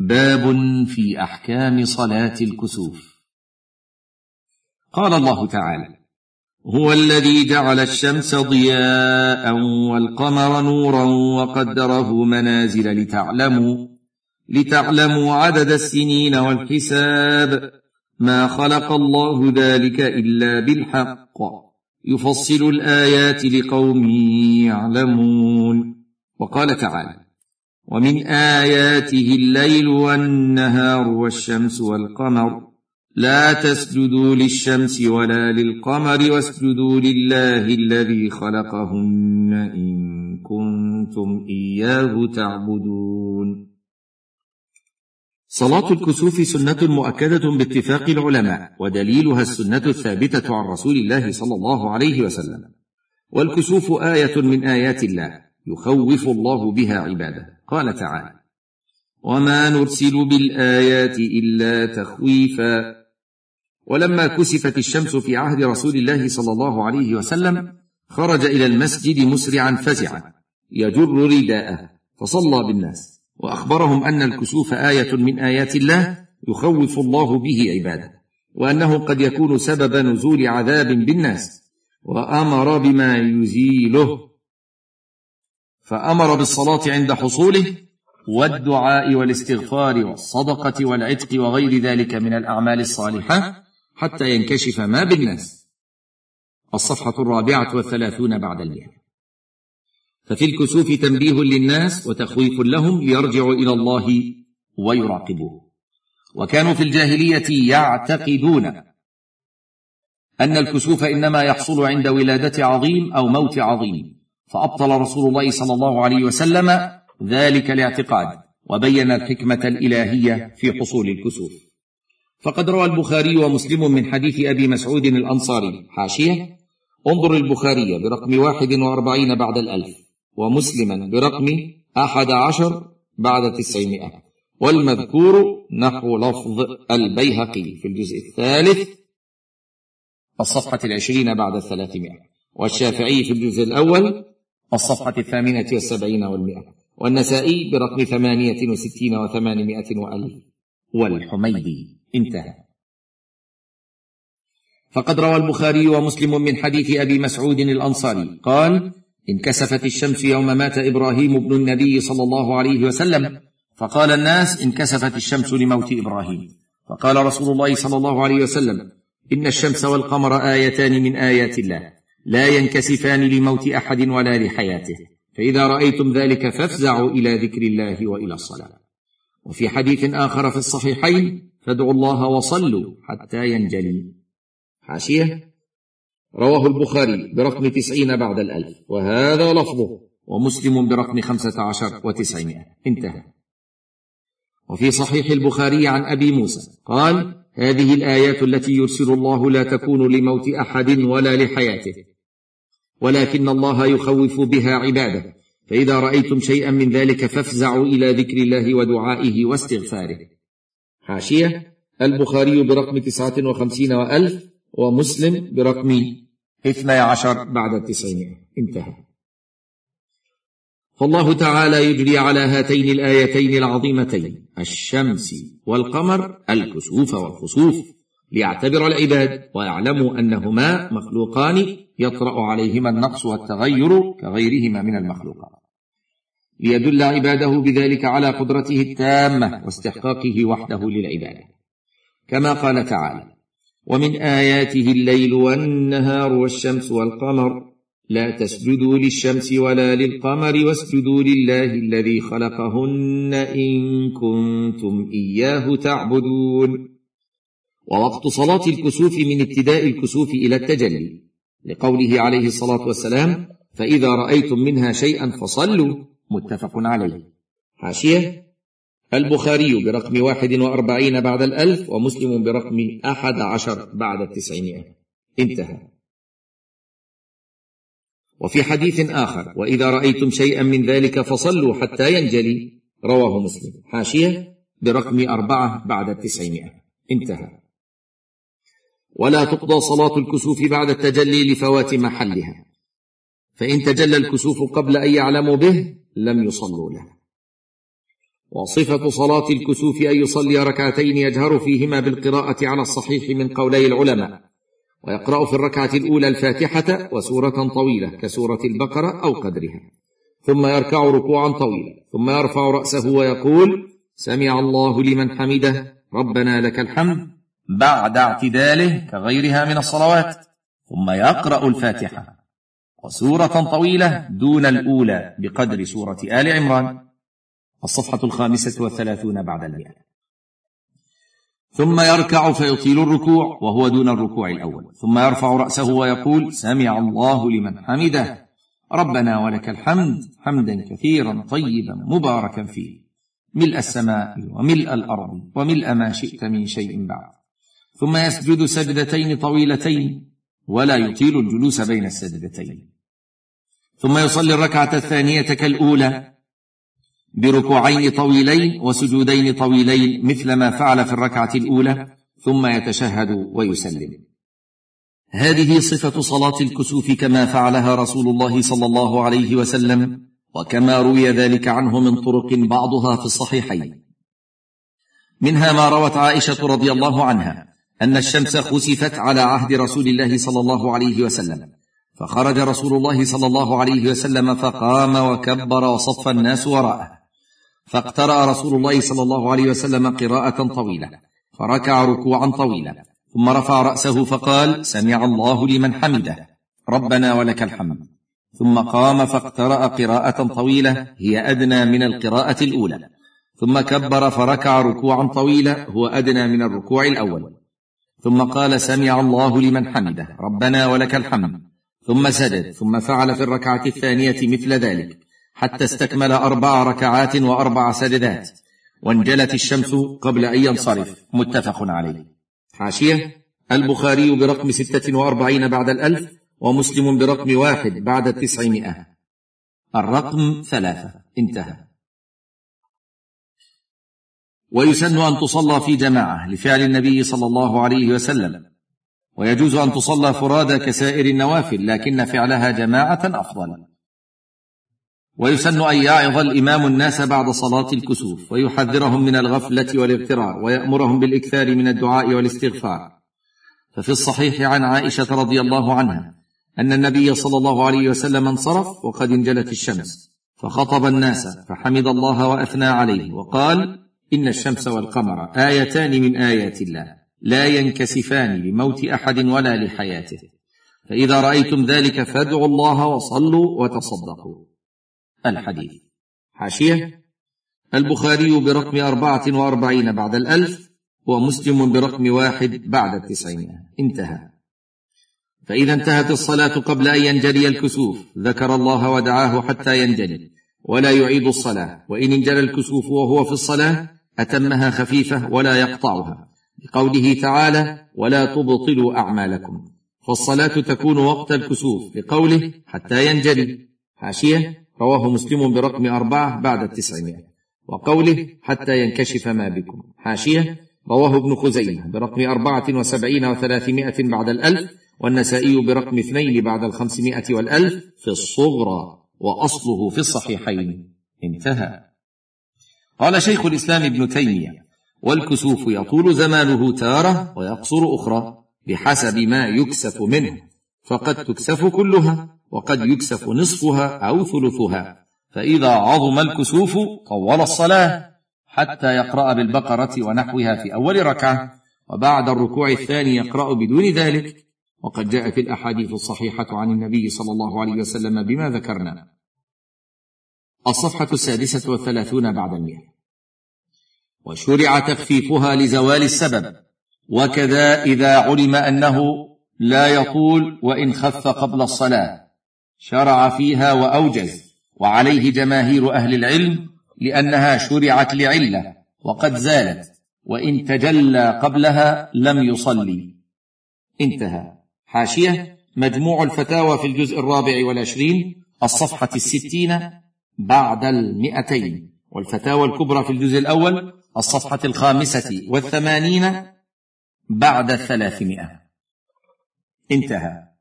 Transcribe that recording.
باب في أحكام صلاة الكسوف. قال الله تعالى هو الذي جعل الشمس ضياء والقمر نورا وقدره منازل لتعلموا لتعلموا عدد السنين والحساب. ما خلق الله ذلك إلا بالحق. يفصل الآيات لقوم يعلمون. وقال تعالى ومن آياته الليل والنهار والشمس والقمر. لا تسجدوا للشمس ولا للقمر واسجدوا لله الذي خلقهن إن كنتم إياه تعبدون. صلاة الكسوف سنة مؤكدة باتفاق العلماء ودليلها السنة الثابتة عن رسول الله صلى الله عليه وسلم. والكسوف آية من آيات الله يخوف الله بها عباده. قال تعالى وما نرسل بالايات الا تخويفا ولما كسفت الشمس في عهد رسول الله صلى الله عليه وسلم خرج إلى المسجد مسرعا فزعا يجر رداءه فصلى بالناس واخبرهم ان الكسوف إيه من ايات الله يخوف الله به عباده وانه قد يكون سبب نزول عذاب بالناس وامر بما يزيله فأمر بالصلاة عند حصوله والدعاء والاستغفار والصدقة والعتق وغير ذلك من الأعمال الصالحة حتى ينكشف ما بالناس. الصفحة الرابعة والثلاثون بعد المئة. ففي الكسوف تنبيه للناس وتخويف لهم ليرجعوا إلى الله ويراقبوه. وكانوا في الجاهلية يعتقدون أن الكسوف إنما يحصل عند ولادة عظيم أو موت عظيم. فأبطل رسول الله صلى الله عليه وسلم ذلك الاعتقاد وبين الحكمة الإلهية في حصول الكسوف. فقد روى البخاري ومسلم من حديث أبي مسعود الأنصاري حاشية انظر البخاري برقم واحد وأربعين بعد الألف ومسلما برقم أحد عشر بعد تسعمائة والمذكور نحو لفظ البيهقي في الجزء الثالث الصفحة العشرين بعد الثلاثمائة والشافعي في الجزء الأول الصفحة الثامنة والسبعين والمئة. والنسائي برقم ثمانية وستين وثمانمائة وألف. والحميدي. انتهى. فقد روى البخاري ومسلم من حديث أبي مسعود الأنصاري. قال انكسفت الشمس يوم مات إبراهيم ابن النبي صلى الله عليه وسلم. فقال الناس انكسفت الشمس لموت إبراهيم. فقال رسول الله صلى الله عليه وسلم إن الشمس والقمر آيتان من آيات الله. لا ينكسفان لموت أحد ولا لحياته. فإذا رأيتم ذلك فافزعوا إلى ذكر الله وإلى الصلاة. وفي حديث آخر في الصحيحين فادعوا الله وصلوا حتى ينجلي. حاشية؟ رواه البخاري برقم تسعين بعد الألف. وهذا لفظه. ومسلم برقم خمسة عشر وتسعمائة. انتهى. وفي صحيح البخاري عن أبي موسى قال هذه الآيات التي يرسل الله لا تكون لموت أحد ولا لحياته. ولكن الله يخوف بها عباده. فإذا رأيتم شيئا من ذلك فافزعوا إلى ذكر الله ودعائه واستغفاره. حاشية. البخاري برقم تسعة وخمسين وألف ومسلم برقم اثني عشر بعد التسعين. انتهى. فالله تعالى يجري على هاتين الآيتين العظيمتين. الشمس والقمر الكسوف والخسوف. ليعتبر العباد ويعلموا أنهما مخلوقان يطرأ عليهما النقص والتغير كغيرهما من المخلوقات. ليدل عباده بذلك على قدرته التامة واستحقاقه وحده للعبادة. كما قال تعالى ومن آياته الليل والنهار والشمس والقمر لا تسجدوا للشمس ولا للقمر واسجدوا لله الذي خلقهن إن كنتم إياه تعبدون. ووقت صلاة الكسوف من ابتداء الكسوف إلى التجلي لقوله عليه الصلاة والسلام فإذا رأيتم منها شيئا فصلوا متفق عليه. حاشية البخاري برقم واحد وأربعين بعد الألف ومسلم برقم أحد عشر بعد التسعمائة. انتهى. وفي حديث آخر وإذا رأيتم شيئا من ذلك فصلوا حتى ينجلي رواه مسلم. حاشية برقم أربعة بعد التسعمائة. انتهى. ولا تقضى صلاة الكسوف بعد التجلي لفوات محلها. فإن تجلى الكسوف قبل أن يعلموا به لم يصلوا له. وصفة صلاة الكسوف أن يصلي ركعتين يجهر فيهما بالقراءة على الصحيح من قولي العلماء. ويقرأ في الركعة الأولى الفاتحة وسورة طويلة كسورة البقرة أو قدرها. ثم يركع ركوعا طويلا ثم يرفع رأسه ويقول سمع الله لمن حمده ربنا لك الحمد. بعد اعتداله كغيرها من الصلوات ثم يقرأ الفاتحة. وسورة طويلة دون الأولى بقدر سورة آل عمران. الصفحة الخامسة والثلاثون بعد المئة. ثم يركع فيطيل الركوع وهو دون الركوع الأول. ثم يرفع رأسه ويقول سمع الله لمن حمده. ربنا ولك الحمد حمدا كثيرا طيبا مباركا فيه. ملء السماء وملء الأرض وملء ما شئت من شيء بعد. ثم يسجد سجدتين طويلتين ولا يطيل الجلوس بين السجدتين. ثم يصلي الركعة الثانية كالأولى بركوعين طويلين وسجودين طويلين مثل ما فعل في الركعة الأولى ثم يتشهد ويسلم. هذه صفة صلاة الكسوف كما فعلها رسول الله صلى الله عليه وسلم وكما روي ذلك عنه من طرق بعضها في الصحيحين. منها ما روت عائشة رضي الله عنها أن الشمس خسفت على عهد رسول الله صلى الله عليه وسلم. فخرج رسول الله صلى الله عليه وسلم فقام وكبر وصف الناس وراءه. فاقترأ رسول الله صلى الله عليه وسلم قراءة طويلة فركع ركوعا طويلا ثم رفع رأسه فقال سمع الله لمن حمده ربنا ولك الحمد. ثم قام فاقترأ قراءة طويلة هي أدنى من القراءة الأولى. ثم كبر فركع ركوعا طويلا هو أدنى من الركوع الأول. ثم قال سمع الله لمن حمده ربنا ولك الحمد. ثم سجد ثم فعل في الركعة الثانية مثل ذلك حتى استكمل أربع ركعات وأربع سجدات وانجلت الشمس قبل أن ينصرف. متفق عليه. حاشية البخاري برقم ستة وأربعين بعد الألف ومسلم برقم واحد بعد التسعمائة. الرقم ثلاثة. انتهى. ويسن أن تصلى في جماعة لفعل النبي صلى الله عليه وسلم. ويجوز أن تصلى فرادى كسائر النوافل لكن فعلها جماعة أفضل. ويسن أن يعظ الإمام الناس بعد صلاة الكسوف ويحذرهم من الغفلة والاغترار ويأمرهم بالإكثار من الدعاء والاستغفار. ففي الصحيح عن عائشة رضي الله عنها أن النبي صلى الله عليه وسلم انصرف وقد انجلت الشمس فخطب الناس فحمد الله وأثنى عليه وقال إن الشمس والقمر آيتان من آيات الله. لا ينكسفان لموت أحد ولا لحياته. فإذا رأيتم ذلك فادعوا الله وصلوا وتصدقوا. الحديث. حاشية. البخاري برقم أربعة وأربعين بعد الألف ومسلم برقم واحد بعد التسعين. انتهى. فإذا انتهت الصلاة قبل أن ينجلي الكسوف. ذكر الله ودعاه حتى ينجلي. ولا يعيد الصلاة. وإن انجلى الكسوف وهو في الصلاة أتمها خفيفة ولا يقطعها. بقوله تعالى ولا تبطلوا أعمالكم فالصلاة تكون وقت الكسوف بقوله حتى ينجلي. حاشية رواه مسلم برقم أربعة بعد التسعمائة. وقوله حتى ينكشف ما بكم. حاشية رواه ابن خزيمة برقم أربعة وسبعين وثلاثمائة بعد الألف والنسائي برقم اثنين بعد الخمسمائة والألف في الصغرى وأصله في الصحيحين. انتهى. قال شيخ الإسلام ابن تيمية والكسوف يطول زمانه تارة ويقصر أخرى بحسب ما يكسف منه فقد تكسف كلها وقد يكسف نصفها أو ثلثها فإذا عظم الكسوف طول الصلاة حتى يقرأ بالبقرة ونحوها في أول ركعة وبعد الركوع الثاني يقرأ بدون ذلك وقد جاءت الأحاديث الصحيحة عن النبي صلى الله عليه وسلم بما ذكرنا. الصفحة السادسة والثلاثون بعد المئة. وشرع تخفيفها لزوال السبب. وكذا إذا علم أنه لا يطول وإن خف قبل الصلاة. شرع فيها وأوجز. وعليه جماهير أهل العلم لأنها شرعت لعلة. وقد زالت. وإن تجلى قبلها لم يصلي. انتهى. حاشية. مجموع الفتاوى في الجزء الرابع والعشرين. الصفحة الستين. بعد المئتين. والفتاوى الكبرى في الجزء الأول الصفحة الخامسة والثمانين بعد الثلاثمائة. انتهى.